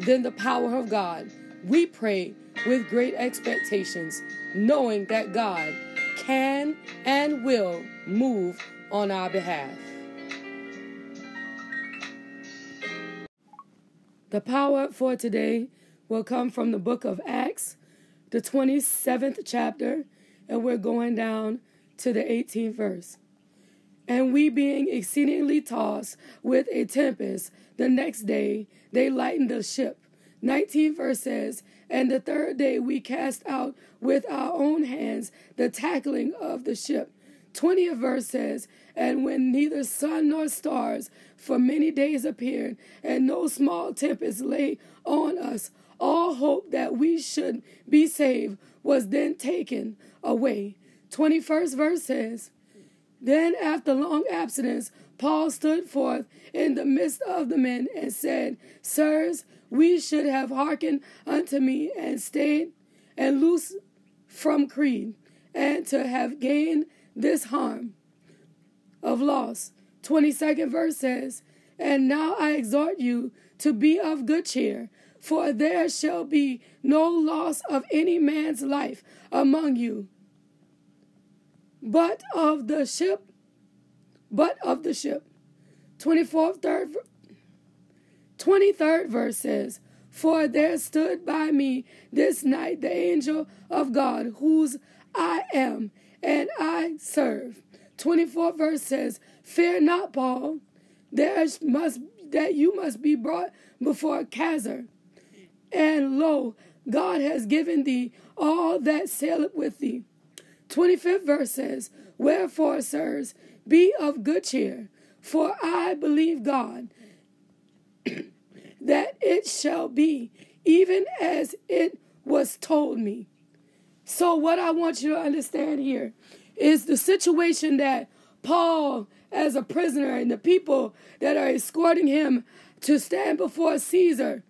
than the power of God, we pray with great expectations, knowing that God can and will move on our behalf. The power for today will come from the book of Acts, the 27th chapter, and we're going down to the 18th verse. And we being exceedingly tossed with a tempest, the next day they lightened the ship. 19th verse says, And the third day we cast out with our own hands the tackling of the ship 20th verse says, And when neither sun nor stars for many days appeared, and no small tempest lay on us, all hope that we should be saved was then taken away. 21st verse says, Then after long abstinence, Paul stood forth in the midst of the men and said, Sirs, we should have hearkened unto me and stayed and loose from Crete, and to have gained this harm of loss. 22nd verse says, And now I exhort you to be of good cheer, for there shall be no loss of any man's life among you, but of the ship, but of the ship. 24th, third, 23rd verse says, For there stood by me this night the angel of God, whose I am, and I serve. 24 verse says, Fear not, Paul, there must that you must be brought before Caesar. And lo, God has given thee all that saileth with thee. 25th verse says, Wherefore, sirs, be of good cheer, for I believe God that it shall be even as it was told me. So, what I want you to understand here is the situation that Paul, as a prisoner, and the people that are escorting him to stand before Caesar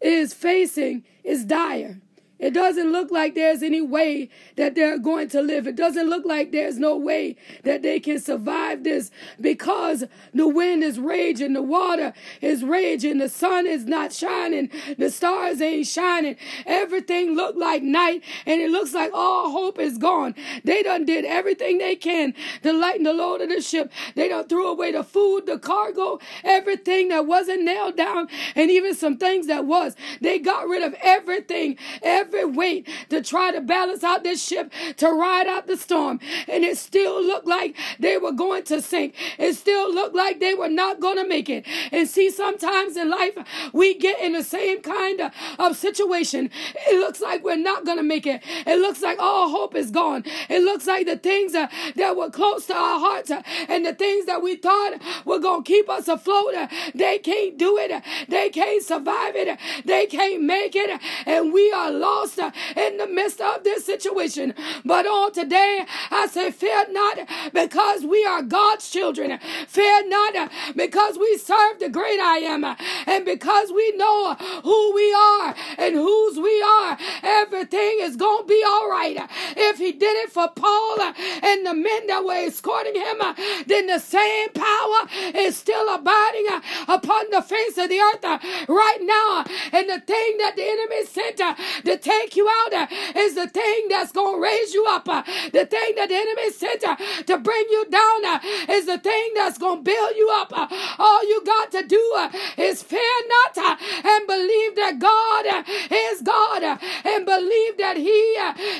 is facing is dire. It doesn't look like there's any way that they're going to live. It doesn't look like there's no way that they can survive this because the wind is raging, the water is raging, the sun is not shining, the stars ain't shining. Everything look like night and it looks like all hope is gone. They done did everything they can to lighten the load of the ship. They done threw away the food, the cargo, everything that wasn't nailed down and even some things that was. They got rid of everything. everything every weight to try to balance out this ship to ride out the storm. And it still looked like they were going to sink. It still looked like they were not going to make it. And see, sometimes in life, we get in the same kind of, of situation. It looks like we're not going to make it. It looks like all hope is gone. It looks like the things uh, that were close to our hearts uh, and the things that we thought were going to keep us afloat, uh, they can't do it. They can't survive it. They can't make it. And we are lost lost uh, in the midst of this situation. But on today, I say, fear not because we are God's children. Fear not because we serve the great I am and because we know who we are and whose we are. Everything is going to be all right. If he did it for Paul and the men that were escorting him, then the same power is still abiding upon the face of the earth right now. And the thing that the enemy sent to take you out uh, is the thing that's going to raise you up. Uh, the thing that the enemy sent uh, to bring you down uh, is the thing that's going to build you up. Uh. All you got to do uh, is fear not and believe that God is God and believe that He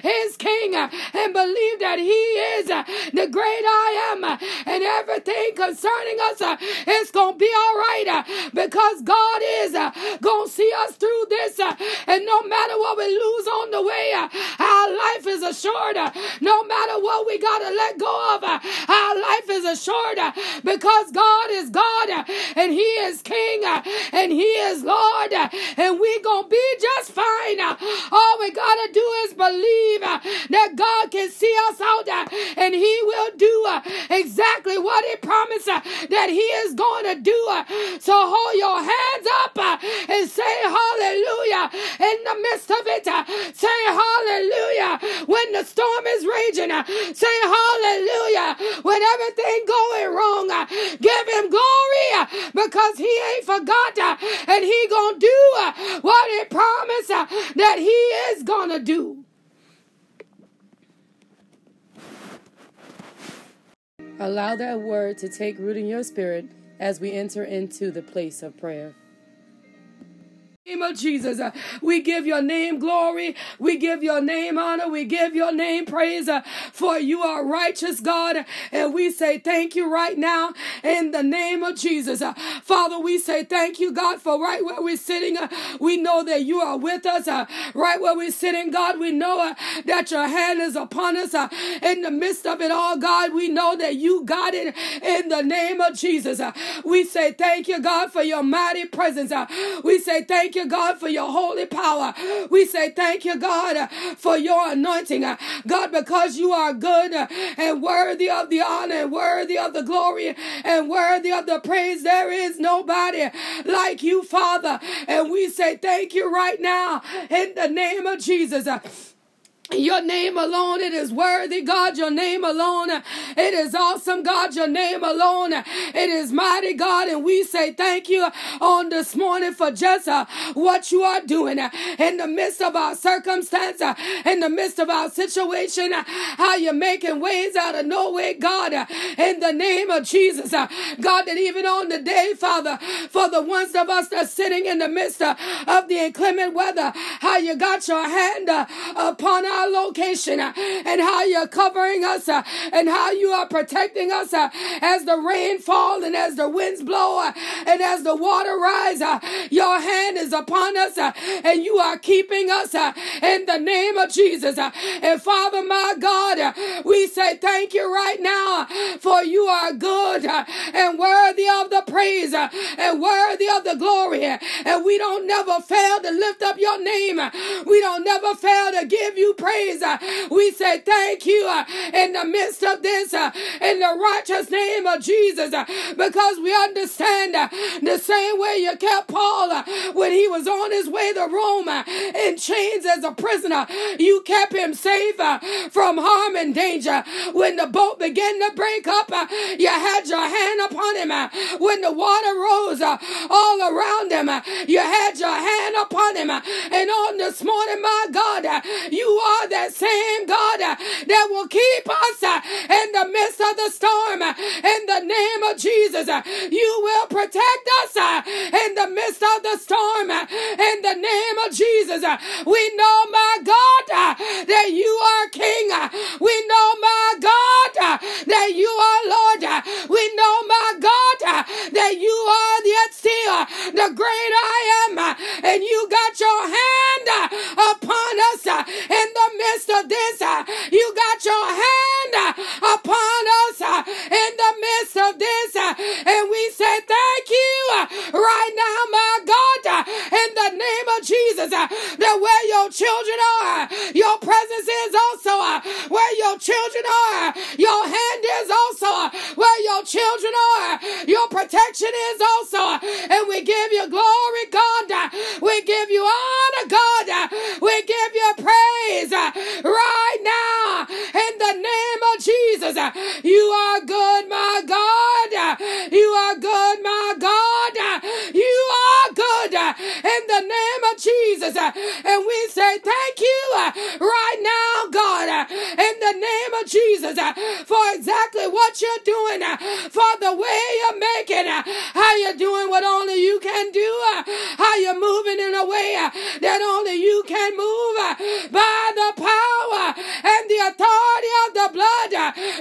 is King and believe that He is the great I am and everything concerning us is going to be all right because God is going to see us through this matter what we lose on the way. Is assured. Uh, no matter what we got to let go of, uh, our life is assured uh, because God is God and He is King and He is Lord and we gonna be just fine. All we gotta do is believe that God can see us out and He will do exactly what He promised that He is going to do. So hold your hands up and say hallelujah in the midst of it. Say hallelujah when the storm is raging. Uh, say hallelujah when everything going wrong. Uh, give him glory uh, because he ain't forgot and he gonna do what he promised that he is gonna do. Allow that word to take root in your spirit as we enter into the place of prayer name of Jesus. Uh, we give your name glory. We give your name honor. We give your name praise uh, for you are righteous, God. And we say thank you right now in the name of Jesus. Uh, Father, we say thank you, God, for right where we're sitting. We know that you are with us. Right where we're sitting, God, we know that your hand is upon us in the midst of it all, God. We know that you got it in the name of Jesus. We say thank you, God, for your mighty presence. We say thank you you, God, for your holy power. We say thank you, God, for your anointing. God, because you are good and worthy of the honor and worthy of the glory and worthy of the praise. There is nobody like you, Father. And we say thank you right now in the name of Jesus. Your name alone, it is worthy, God. Your name alone, it is awesome, God. Your name alone, it is mighty, God. And we say thank you on this morning for just uh, what you are doing uh, in the midst of our circumstance, uh, in the midst of our situation, uh, how you're making ways out of no way, God. In the name of Jesus, God, that even on the day, Father, for the ones of us that are sitting in the midst of the inclement weather, how you got your hand upon our our location uh, and how you're covering us uh, and how you are protecting us uh, as the rain fall and as the winds blow uh, and as the water rise. Uh, your hand is upon us uh, and you are keeping us in the name of Jesus. And Father, my God, we say thank you right now for you are good and worthy of the praise and worthy of the glory. And we don't never fail to lift up your name. We don't never fail to give you praise praise. Uh, we say thank you uh, in the midst of this, uh, in the righteous name of Jesus, uh, because we understand uh, the same way you kept Paul uh, when he was on his way to Rome in chains as a prisoner. You kept him safe from harm and danger. When the boat began to break up, you had your hand upon him. When the water rose all around him, you had your hand upon him. And on this morning, my God, you are that same God uh, that will keep us uh, in the midst of the storm. Uh, in the name of Jesus, uh, you will protect us uh, in the midst of the storm. Uh, in the name of Jesus, we know, my God, that you are King. We know, my God, that you are Lord. We know, my God, that you are the still, the great I am, and you got your hand the midst of this. Uh, you got your hand that only you can move by the power and the authority of the blood.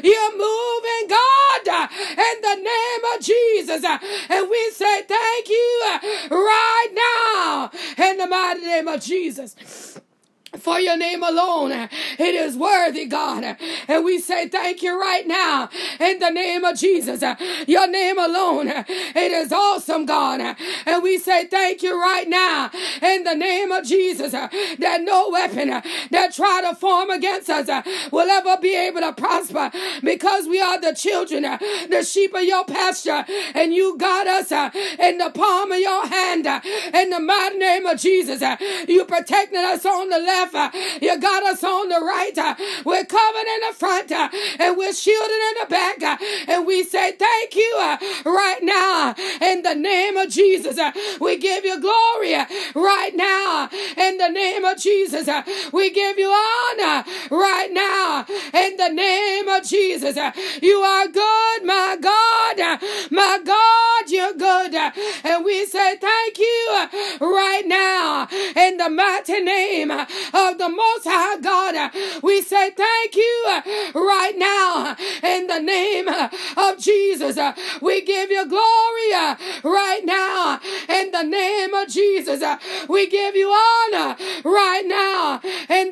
You're moving, God, in the name of Jesus. And we say thank you right now in the mighty name of Jesus. For your name alone. It is worthy, God. And we say thank you right now in the name of Jesus. Your name alone. It is awesome, God. And we say thank you right now in the name of Jesus that no weapon that try to form against us will ever be able to prosper because we are the children, the sheep of your pasture, and you got us in the palm of your hand in the mighty name of Jesus. You protected us on the left left. Uh, you got us on the right. Uh, we're covered in the front uh, and we're shielded in the back. Uh, and we say thank you uh, right now uh, in the name of Jesus. We give you glory right now in the name of Jesus. We give you honor right now in the name of Jesus. You are good, my God. My God, you're good. And we say thank you right now in the mighty name of the Most High God. We say thank you right now in the name of Jesus. We give you glory right now in the name of Jesus. We give you honor right now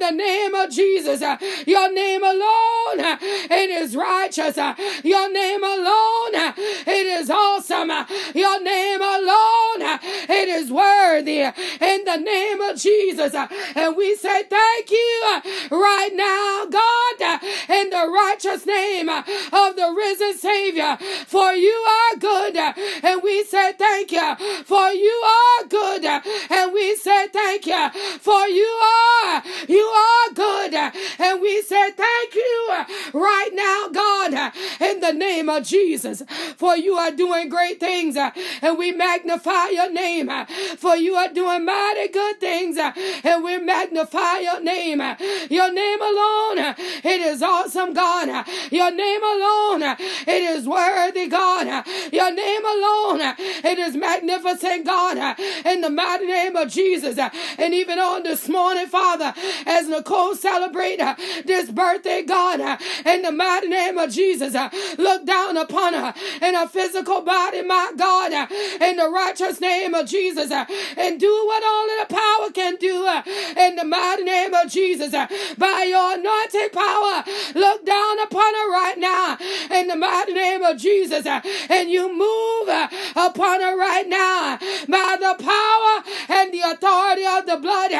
the name of Jesus. Uh, your name alone, uh, it is righteous. Uh, your name alone, it is awesome. Your name alone, it is worthy in the name of Jesus. And we say say thank you right now, God, in the righteous name of the risen Savior. For you are good, and we say thank you. For you are good, and we say thank you. For you are, you are Oh good, and we say thank you right now, God, in the name of Jesus. For you are doing great things, and we magnify your name. For you are doing mighty good things, and we magnify your name. Your name alone, it is awesome, God. Your name alone, it is worthy, God. Your name alone, it is magnificent, God. In the mighty name of Jesus. And even on this morning, Father, as Nicole celebrate uh, this birthday, God, uh, in the mighty name of Jesus, uh, look down upon her in her physical body, my God, in the righteous name of Jesus, and do what only the power can do in the mighty name of Jesus. Uh, by your anointing power, look down upon her right now in the mighty name of Jesus. Uh, and you move uh, upon her right now by the power and the authority of the blood.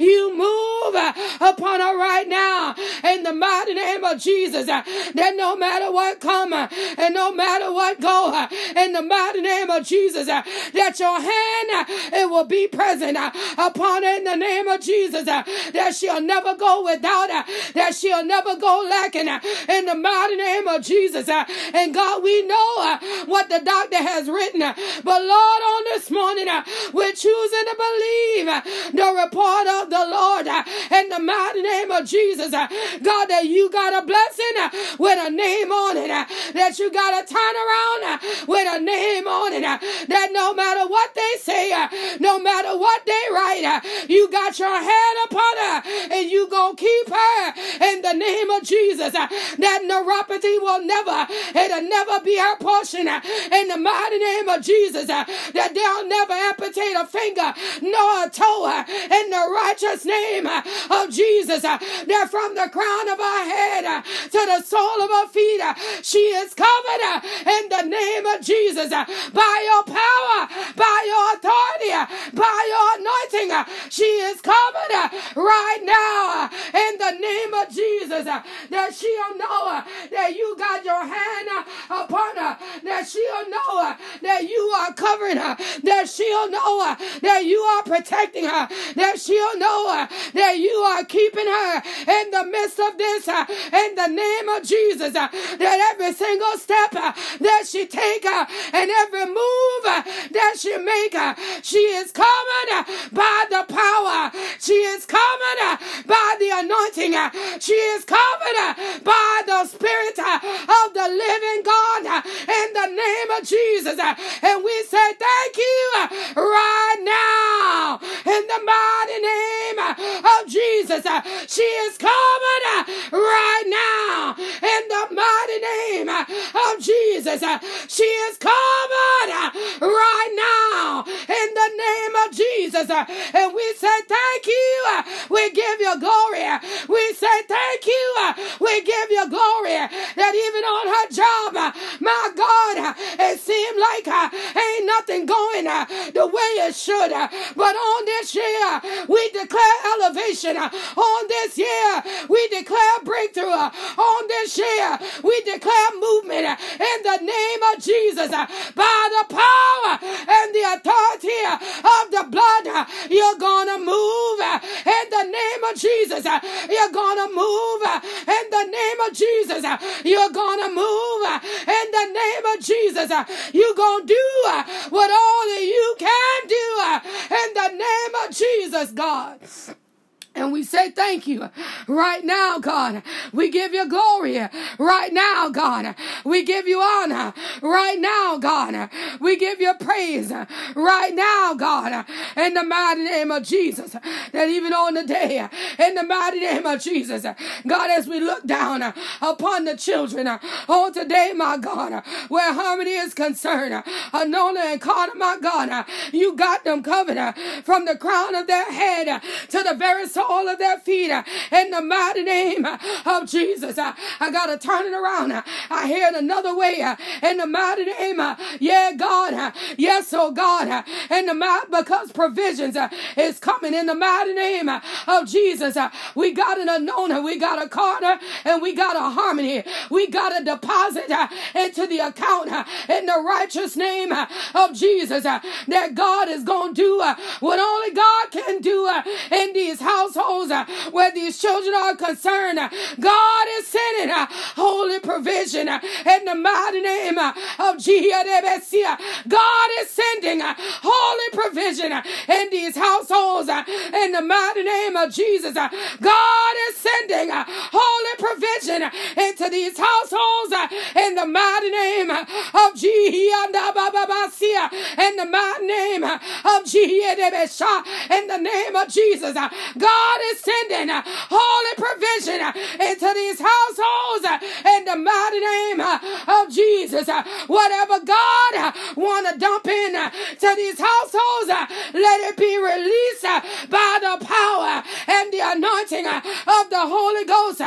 You move upon her right now in the mighty name of Jesus. Uh, that no matter what come uh, and no matter what go, uh, in the mighty name of Jesus, that your hand it will be present upon her in the name of Jesus that she'll never go without, uh, that she'll never go lacking uh, in the mighty name of Jesus. Uh, and God, we know what the doctor has written, but Lord, on this morning, we're choosing to believe the report of the Lord in the mighty name of Jesus. Uh, God, that you got a blessing uh, with a name on it, uh, that you got a turnaround with a name on it, that no matter what they say, no matter what they write, you got your hand upon her and you gonna keep her in the name of Jesus. That neuropathy will never, it'll never be her portion in the mighty name of Jesus. That they'll never amputate a finger nor a toe in the righteous name of Jesus. Uh, that from the crown of her head uh, to the sole of her feet, uh, she is covered in the name of Jesus by your power, by your authority, by your anointing. She is covered right now in the name of Jesus that she'll know that you got your hand upon her, that she'll know that you are covering her, that she'll know that you are protecting her, that she'll know that you are keeping her in the midst of this uh, in the name of Jesus, uh, that every single step uh, that she take and every move that she make, she is covered by the power. She is covered by the anointing. She is covered by the Spirit of the living God in the name of Jesus. And we say thank you right now in the mighty name of Jesus. Uh, she is coming uh, right now in the mighty name uh, of Jesus. She is coming right now in the name of Jesus. And we say thank you. We give you glory. We say thank you. We give you glory that even on her job, my God, it seemed like ain't nothing going the way it should. But on this year, we declare elevation. Uh, on this year, we declare breakthrough. Uh, on this year, we declare movement uh, in the name of Jesus by the power and the authority of the blood. You're gonna move in the name of Jesus. You're gonna move in the name of Jesus. You're gonna move in the name of Jesus. You're gonna do what only you can do in the name of Jesus, God. And we say thank you right now, God. We give you glory right now, God. We give you honor right now, God. We give you praise right now, God. In the mighty name of Jesus. That even on the day, in the mighty name of Jesus, God, as we look down upon the children on today, my God, where Harmani is concerned, Anona and Carter, my God, you got them covered from the crown of their head to the very soul all of their feet uh, in the mighty name uh, of Jesus. Uh, I got to turn it around. Uh, I hear it another way uh, in the mighty name. Uh, yeah, God. Yes, oh God. In the mighty, because provisions is coming in the mighty name of Jesus. We got an Anona, we got a Carter, and we got a Harmani. We got a deposit into the account in the righteous name of Jesus. That God is going to do what only God can do in these households households uh, where these children are concerned. Uh, God is sending uh, holy provision uh, in the mighty name uh, of Jesus. Uh, God is sending holy provision in these households in the mighty name of Jesus. God is sending holy provision into these households uh, in the mighty name of Jesus. In the mighty name of Jesus. In the name of Jesus. God God is sending uh, holy provision uh, into these households uh, in the mighty name uh, of Jesus. Whatever God want to dump in to these households, let it be released by the power and the anointing of the Holy Ghost.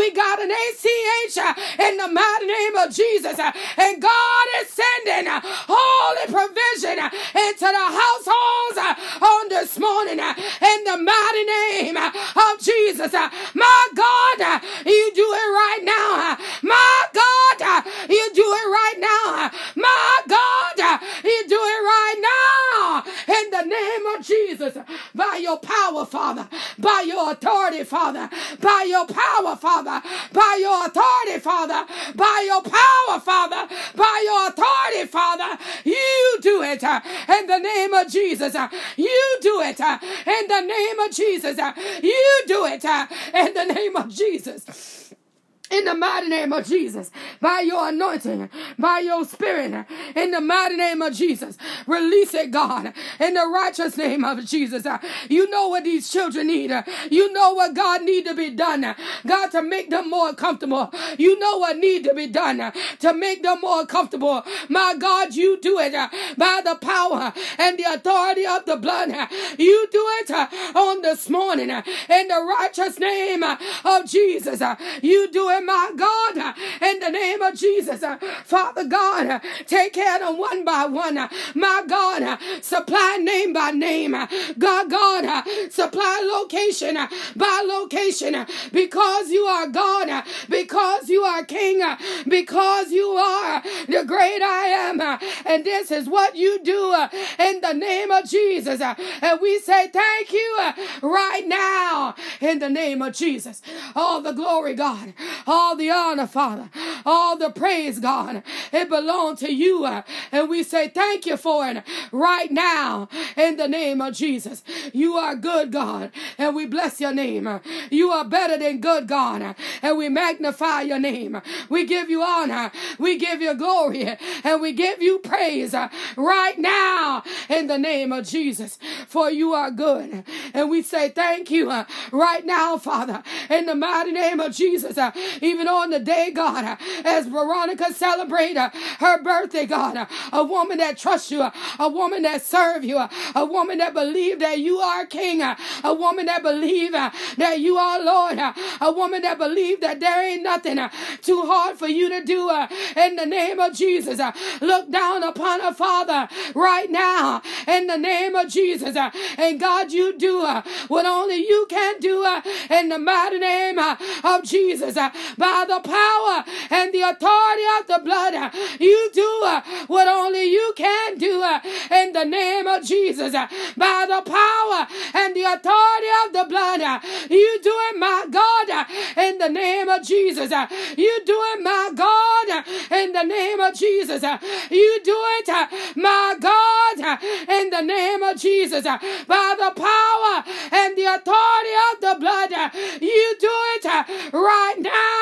We got an ACH uh, in the mighty name of Jesus. Uh, and God is sending uh, holy provision into the households on this morning in the mighty name name of Jesus. My God, you do it right now. My God, you do it right now. My God, you do it right now. In the name of Jesus, by your power, Father, by your authority, Father, by your power, Father, by your authority, Father, by your power, Father, by your authority, Father, you do it uh, in the name of Jesus. You do it in the name of Jesus. You do it uh, in the name of Jesus uh, in the mighty name of Jesus, by your anointing, by your spirit, in the mighty name of Jesus. Release it, God, in the righteous name of Jesus. You know what these children need. You know what God need to be done. God, to make them more comfortable. You know what need to be done to make them more comfortable. My God, you do it by the power and the authority of the blood. You do it on this morning in the righteous name of Jesus. You do it my God, in the name of Jesus. Father God, take care of them one by one. My God, supply name by name. God, God, supply location by location because you are God, because you are King, because you are the great I am. And this is what you do in the name of Jesus. And we say thank you right now in the name of Jesus. All the glory, God all the honor, Father, all the praise, God. It belongs to you. Uh, and we say thank you for it right now in the name of Jesus. You are good, God, and we bless your name. You are better than good, God, and we magnify your name. We give you honor, we give you glory, and we give you praise praise right now in the name of Jesus. For you are good. And we say thank you right now, Father, in the mighty name of Jesus. Even on the day, God, as Veronica celebrated her birthday, God, a woman that trusts you, a woman that serves you, a woman that believes that you are King, a woman that believes that you are Lord, a woman that believes that there ain't nothing too hard for you to do in the name of Jesus. Look down upon her, Father, right now in the name of Jesus. And God, you do what only you can do in the mighty name of Jesus. By the power and the authority of the blood, you do uh, what only you can do uh, in the name of Jesus. Uh, by the power and the authority of the blood, you do it, my God, in the name of Jesus. You do it, my God, in the name of Jesus. You do it, my God, in the name of Jesus. By the power and the authority of the blood, you do it right now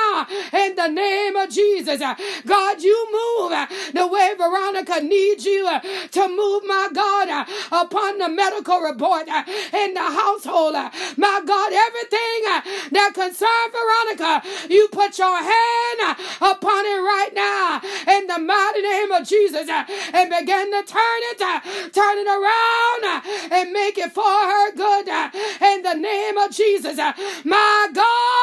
in the name of Jesus. Uh, God, you move uh, the way Veronica needs you uh, to move, my God, upon the medical report in the household. My God, everything that concerns Veronica, you put your hand upon it right now in the mighty name of Jesus and begin to turn it, turn it around and make it for her good in the name of Jesus. My God,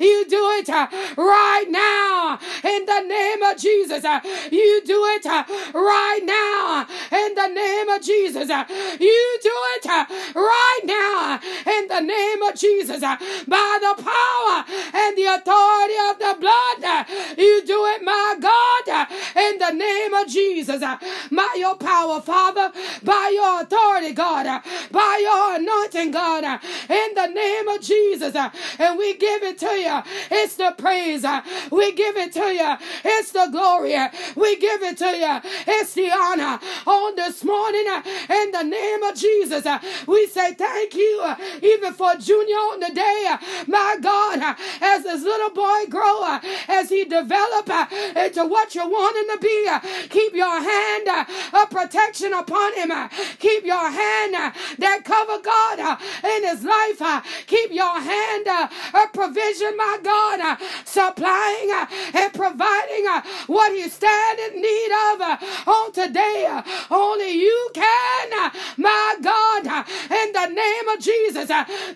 you do it uh, right now in the name of Jesus. Uh, you do it uh, right now in the name of Jesus. Uh, you do it right now in the name of Jesus by the power and the authority of the blood. You do it, my God, in the name of Jesus. By your power, Father, by your authority, God, by your anointing, God, in the name of Jesus. And we give it to you. It's the praise. We give it to you. It's the glory. We give it to you. It's the honor. On this morning, uh, in the name of Jesus, uh, we say thank you uh, even for Junior on the day, my God, as this little boy grow, as he develop into what you want him to be. Keep your hand of protection upon him. Keep your hand that cover God in his life. Keep your hand of provision, my God, supplying and providing uh, what he stand in need of uh, on today. Uh, only you can, my God, in the name of Jesus,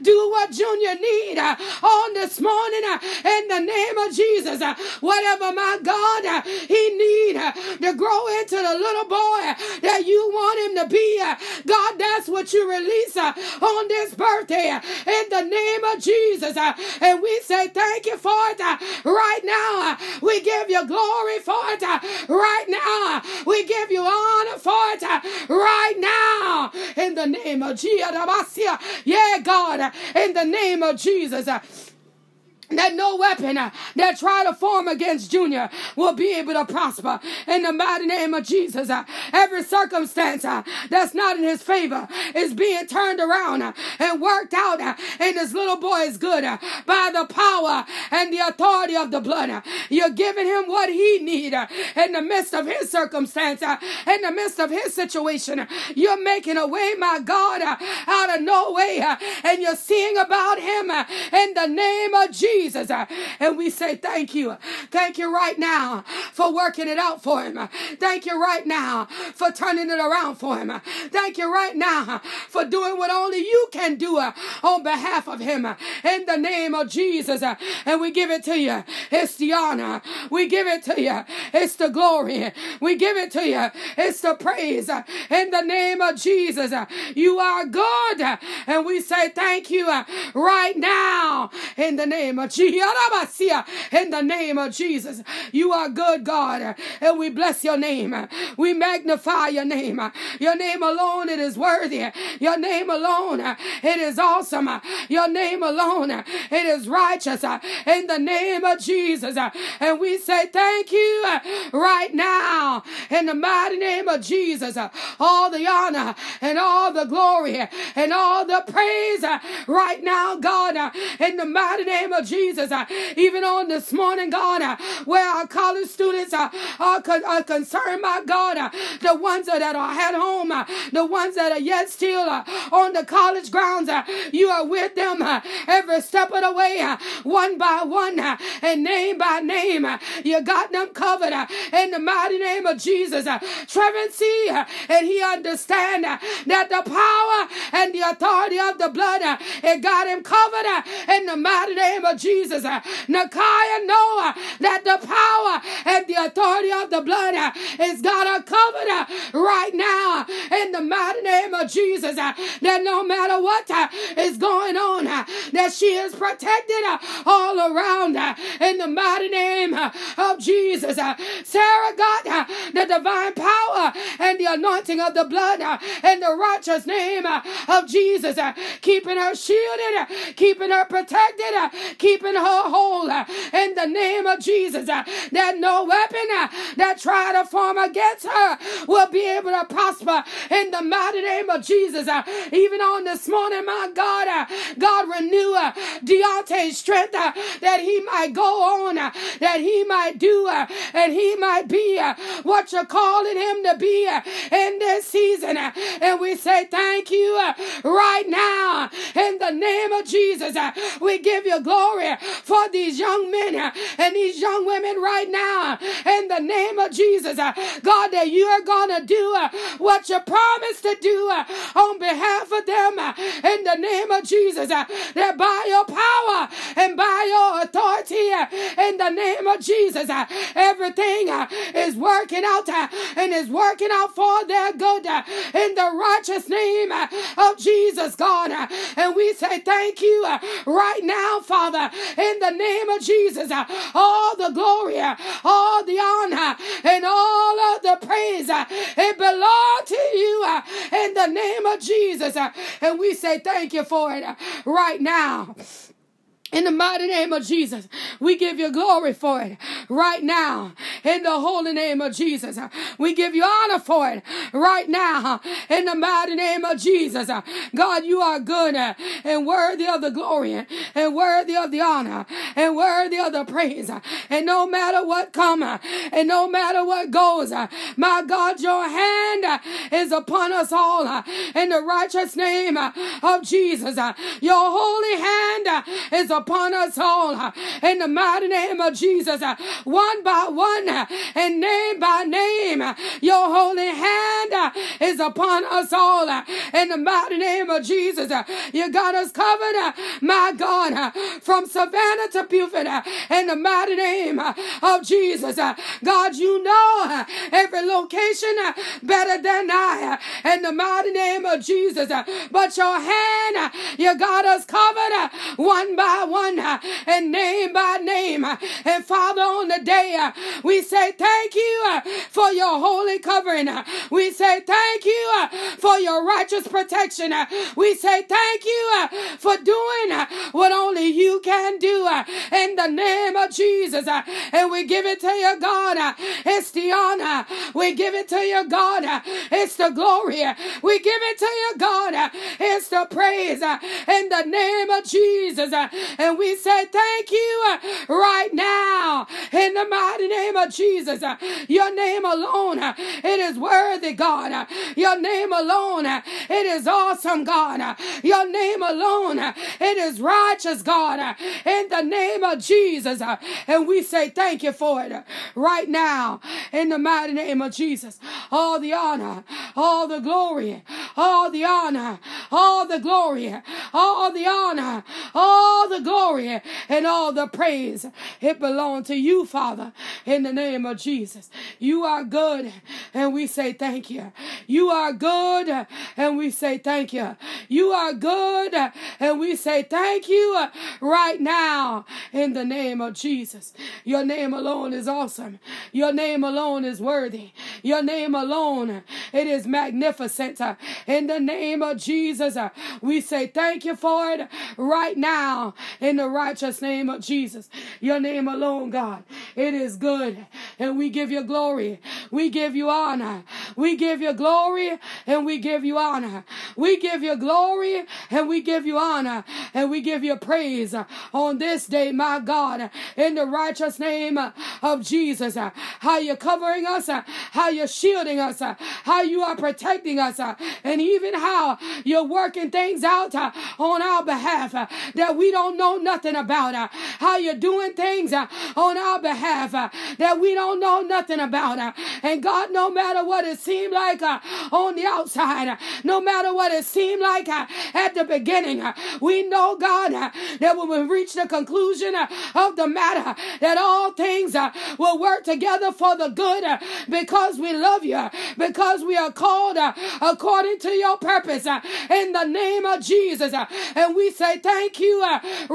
do what Junior need on this morning in the name of Jesus. Whatever, my God, he need to grow into the little boy that you want him to be. God, that's what you release on this birthday in the name of Jesus. And we say thank you for it right now. We give you glory for it uh, right now. We give you honor for it uh, right now in the name of Jesus. Yeah, God, in the name of Jesus that no weapon uh, that try to form against Junior will be able to prosper in the mighty name of Jesus. Uh, every circumstance uh, that's not in his favor is being turned around uh, and worked out, uh, and this little boy is good uh, by the power and the authority of the blood. You're giving him what he need in the midst of his circumstance, in the midst of his situation. You're making a way, my God, out of no way, and you're seeing about him in the name of Jesus. Jesus. Uh, and we say thank you. Thank you right now for working it out for him. Thank you right now for turning it around for him. Thank you right now for doing what only you can do uh, on behalf of him. In the name of Jesus. Uh, and we give it to you. It's the honor. We give it to you. It's the glory. We give it to you. It's the praise. In the name of Jesus. You are good. And we say thank you right now. In the name of in the name of Jesus. You are good, God, and we bless your name. We magnify your name. Your name alone, it is worthy. Your name alone, it is awesome. Your name alone, it is righteous. In the name of Jesus. And we say thank you right now. In the mighty name of Jesus. All the honor and all the glory and all the praise right now, God. In the mighty name of Jesus. Jesus, uh, even on this morning, God, uh, where our college students uh, are, concerned, my God, uh, the ones that are at home, uh, the ones that are yet still uh, on the college grounds, you are with them every step of the way, one by one, and name by name. You got them covered in the mighty name of Jesus. Trevin see, and he understand that the power and the authority of the blood, it got him covered in the mighty name of Jesus. Uh, Nakya know uh, that the power and the authority of the blood uh, is got her covered uh, right now in the mighty name of Jesus. That no matter what uh, going on, that she is protected all around in the mighty name of Jesus. Sara got the divine power and the anointing of the blood uh, and the righteous name uh, of Jesus, uh, keeping her shielded, uh, keeping her protected, uh, keeping her whole uh, in the name of Jesus. uh, That no weapon uh, that try to form against her will be able to prosper in the mighty name of Jesus. uh, Even on this morning, my God, uh, God renew uh, Deante's strength uh, that he might go on, uh, that he might do, uh, and he might be uh, what you're calling him to be in this season. And we say thank you uh, right now in the name of Jesus. uh, We give you glory for these young men uh, and these young women right now in the name of Jesus. Uh, God, that you are going to do uh, what you promised to do uh, on behalf of them in the name of Jesus. That by your power and by your authority in the name of Jesus, everything is working out and is working out for their good uh, in the righteous name uh, of Jesus, God. uh, And we say thank you uh, right now, Father, in the name of Jesus. Uh, all the glory, uh, all the honor, and all of the praise, it belongs to you in the name of Jesus. And we say thank you for it right now. In the mighty name of Jesus, we give you glory for it right now. In the holy name of Jesus, we give you honor for it right now. In the mighty name of Jesus, God, you are good and worthy of the glory and worthy of the honor and worthy of the praise. And no matter what comes and no matter what goes, my God, your hand is upon us all in the righteous name of Jesus. Your holy hand is upon us all uh, in the mighty name of Jesus, uh, one by one uh, and name by name. Uh, your holy hand uh, is upon us all in the mighty name of Jesus. You got us covered, my God, from Savannah to Beaufort uh, in the mighty name of Jesus. God, you know uh, every location better than I in the mighty name of Jesus. But your hand, you got us covered one by one uh, and name by name. uh, And Father, on the day, uh, we say thank you uh, for your holy covering. Uh, we say thank you uh, for your righteous protection. We say thank you for doing what only you can do in the name of Jesus. And we give it to you, God. It's the honor. We give it to you, God. It's the glory. We give it to you, God. It's the praise in the name of Jesus. And we say thank you uh, right now in the mighty name of Jesus. uh, Your name alone, uh, it is worthy, God. Uh, your name alone, uh, it is awesome, God. Uh, your name alone, it is righteous, God. In the name of Jesus. And we say thank you for it right now in the mighty name of Jesus. All the honor, all the glory, all the honor, all the glory, all the honor, all the glory, and all the praise. It belongs to you, Father, in the name of Jesus. You are good, and we say thank you. You are good, and we say thank you. You are good, and we say thank you right now in the name of Jesus. Your name alone is awesome. Your name alone is worthy. Your name alone, it is magnificent. In the name of Jesus, we say thank you for it right now in the righteous name of Jesus. Your name alone, God, it is good. And we give you glory. We give you honor. We give you glory and we give you honor. We give you glory and we give you honor and we give you praise on this day, my God, in the righteous name of Jesus. How you're covering us, how you're shielding us, how you are protecting us, and even how you're working things out on our behalf that we don't know nothing about. Uh, how you're doing things uh, on our behalf uh, that we don't know nothing about. And God, no matter what it seemed like on the outside, no matter what it seemed like at the beginning, we know, God, that when we reach the conclusion of the matter, that all things will work together for the good because we love you, because we are called according to your purpose in the name of Jesus. And we say thank you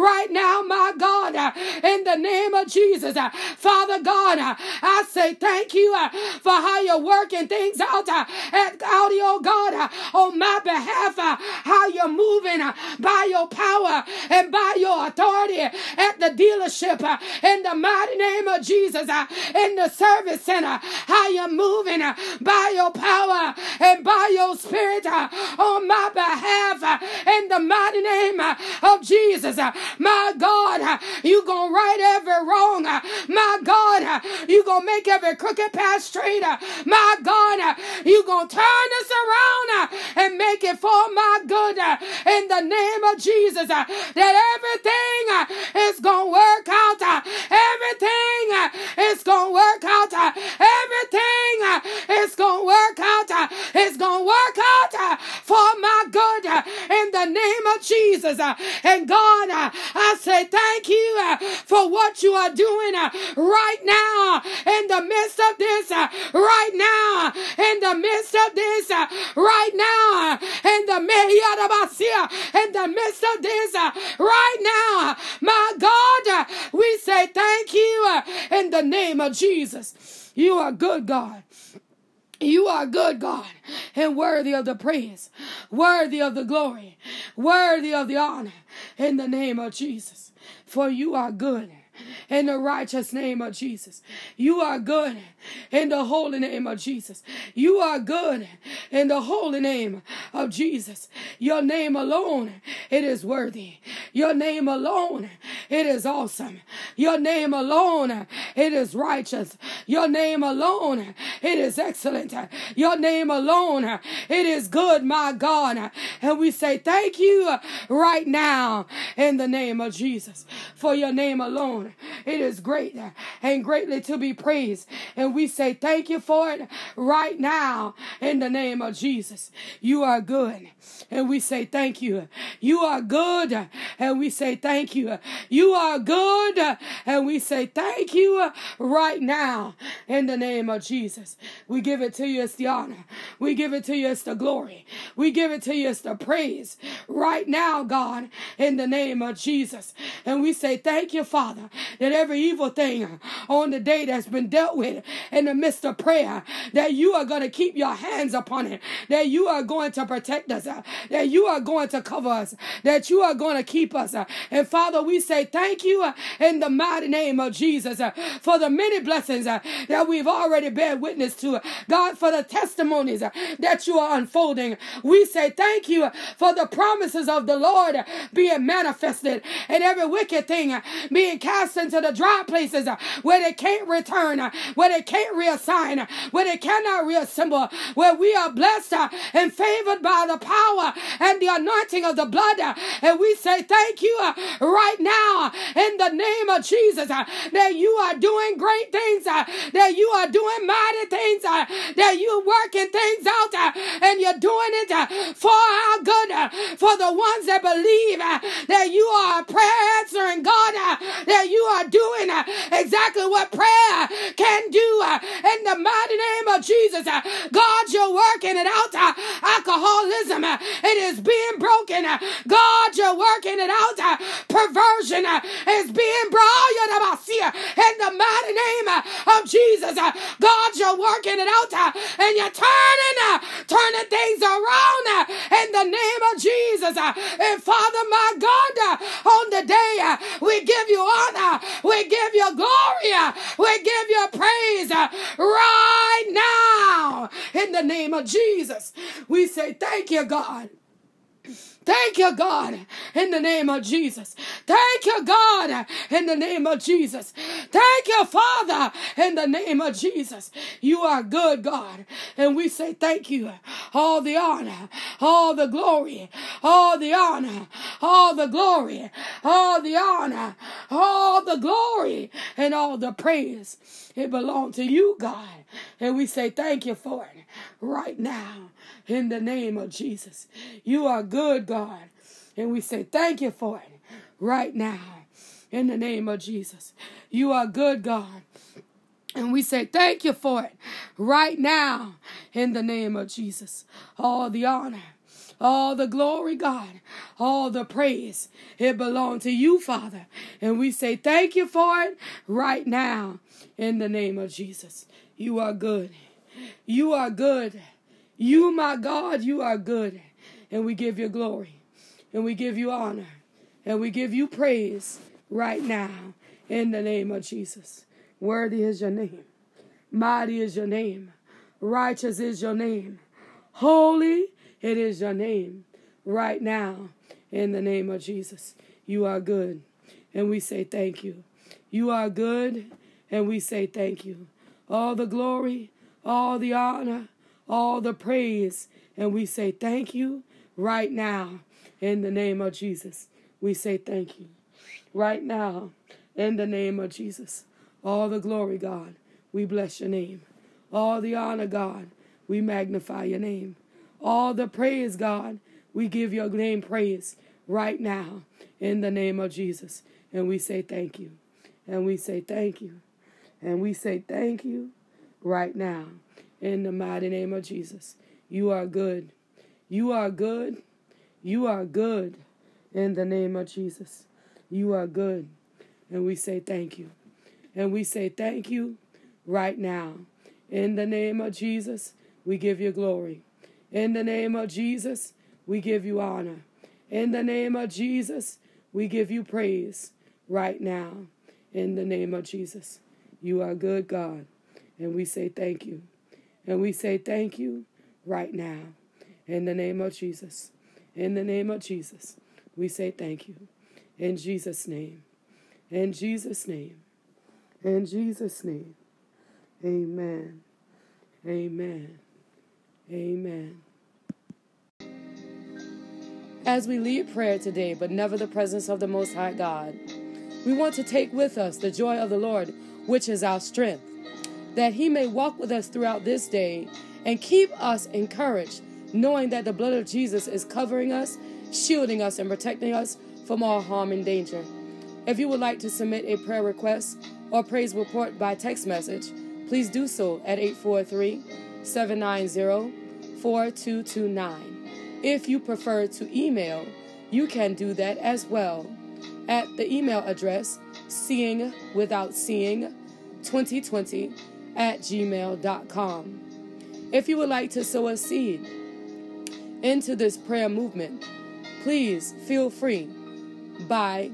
right now, my God, uh, in the name of Jesus. Uh, Father God, uh, I say thank you for how you're working things out at Audi, God, on my behalf, how you're moving by your power and by your authority at the dealership in the mighty name of Jesus, in the service center, how you're moving by your power and by your spirit on my behalf in the mighty name of Jesus. My God, you gonna right every wrong. My God, you gonna make every crooked path straight. My God, you gonna turn this around and make it for my good in the name of Jesus. That everything is gonna work out. Everything is gonna work out. Everything is gonna work out. It's gonna work out for my good in the name of Jesus. And God, I say thank you for what you are doing right now in the midst of this, right now in the midst of this, right now in the in the midst of this, right now, my God, we say thank you in the name of Jesus. You are good, God. You are good, God, and worthy of the praise, worthy of the glory, worthy of the honor in the name of Jesus. For you are good in the righteous name of Jesus. You are good in the holy name of Jesus. You are good in the holy name of Jesus. Your name alone, it is worthy. Your name alone, it is awesome. Your name alone, it is righteous. Your name alone, it is excellent. Your name alone, it is good, my God. And we say thank you right now in the name of Jesus. For your name alone, it is great and greatly to be praised. And we say thank you for it right now in the name of Jesus. You are good. And we say thank you. You are good. And we say thank you. You are good. And we say thank you right now in the name of Jesus. We give it to you as the honor. We give it to you as the glory. We give it to you as the praise right now, God, in the name of Jesus. And we say thank you, Father, that every evil thing on the day that's been dealt with in the midst of prayer, that you are going to keep your hands upon it, that you are going to protect us, uh, that you are going to cover us, that you are going to keep us. Uh. And Father, we say thank you uh, in the mighty name of Jesus for the many blessings that we've already bear witness to. God, for the testimonies that you are unfolding. We say thank you for the promises of the Lord being manifested and every wicked thing being cast into the dry places uh, where they can't return, uh, where they can't reassign, uh, where they cannot reassemble, where we are blessed uh, and favored by the power and the anointing of the blood. Uh, and we say thank you uh, right now in the name of Jesus that you are doing great things, that you are doing mighty things, that you're working things out and you're doing it for our good, for the ones that believe that you are a prayer answering God, that you are doing doing uh, exactly what prayer can do uh, in the mighty name of Jesus. Uh, God, you're working it out. Uh, alcoholism, uh, it is being broken. Uh, God, you're working it out. Perversion is being brought in the mighty name of Jesus. God, you're working it out and you're turning, turning things around in the name of Jesus. And Father, my God, on the day we give you honor, we give you glory. We give you praise uh, right now. In the name of Jesus, we say thank you, God. Thank you, God, in the name of Jesus. Thank you, God, in the name of Jesus. Thank you, Father, in the name of Jesus. You are good, God, and we say thank you. All the honor, all the glory, all the honor, all the glory, all the honor, all the glory, and all the praise. It belongs to you, God, and we say thank you for it right now in the name of Jesus. You are good, God. And we say thank you for it right now in the name of Jesus. You are good, God. And we say thank you for it right now in the name of Jesus. All the honor, all the glory, God, all the praise, it belongs to you, Father. And we say thank you for it right now in the name of Jesus. You are good. You are good. You, my God, you are good. And we give you glory. And we give you honor. And we give you praise right now in the name of Jesus. Worthy is your name. Mighty is your name. Righteous is your name. Holy it is your name right now in the name of Jesus. You are good. And we say thank you. You are good. And we say thank you. All the glory, all the honor, all the praise. And we say thank you right now in the name of Jesus. We say thank you right now in the name of Jesus. All the glory, God. We bless your name. All the honor, God. We magnify your name. All the praise, God. We give your name praise right now in the name of Jesus. And we say thank you. And we say thank you. And we say thank you right now in the mighty name of Jesus. You are good. You are good. You are good in the name of Jesus. You are good. And we say thank you. And we say thank you right now. In the name of Jesus, we give you glory. In the name of Jesus, we give you honor. In the name of Jesus, we give you praise right now. In the name of Jesus, you are good, God. And we say thank you. And we say thank you right now. In the name of Jesus. In the name of Jesus. We say thank you. In Jesus' name. In Jesus' name. In Jesus' name. Amen. Amen. Amen. As we lead prayer today, but never the presence of the Most High God, we want to take with us the joy of the Lord, which is our strength that he may walk with us throughout this day and keep us encouraged, knowing that the blood of Jesus is covering us, shielding us, and protecting us from all harm and danger. If you would like to submit a prayer request or praise report by text message, please do so at 843 790 4229. If you prefer to email, you can do that as well at the email address seeing without seeing 2020 at gmail.com. If you would like to sow a seed into this prayer movement, please feel free by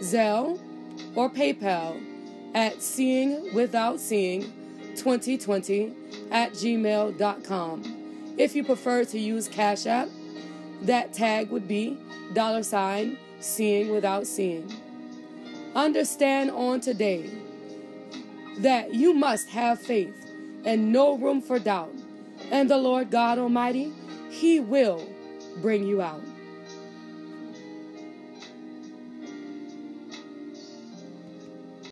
Zelle or PayPal at seeing without seeing 2020 at gmail.com. If you prefer to use Cash App, that tag would be dollar sign seeing without seeing. Understand on today that you must have faith and no room for doubt. And the Lord God Almighty, He will bring you out.